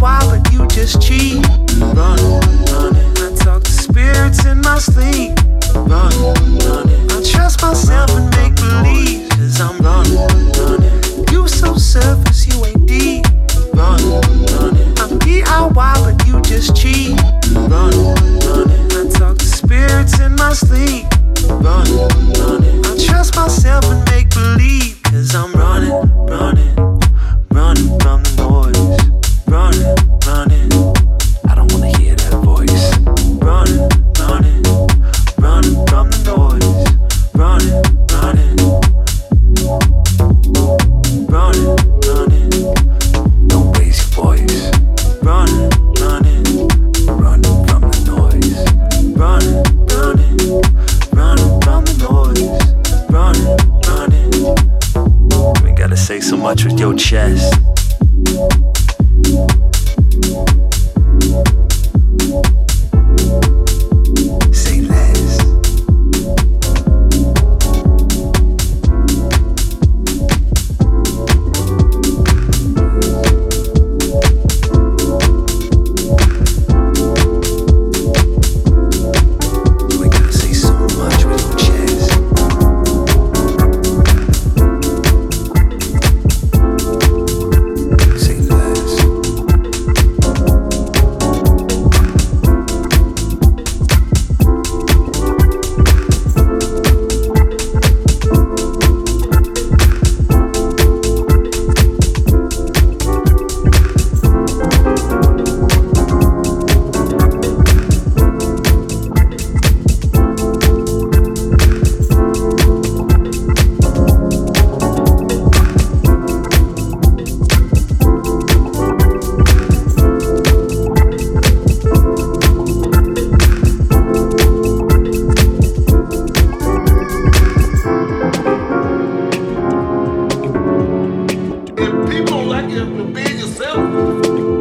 why, but you just cheat. Run, run I talk to spirits in my sleep. Run, run I trust myself and make believe, cause I'm running, running. You so surface, you ain't deep. Run, run I'm DIY, but you just cheat. Run, run I talk to spirits in my sleep. Run, run I trust myself and make believe, cause I'm running. coração.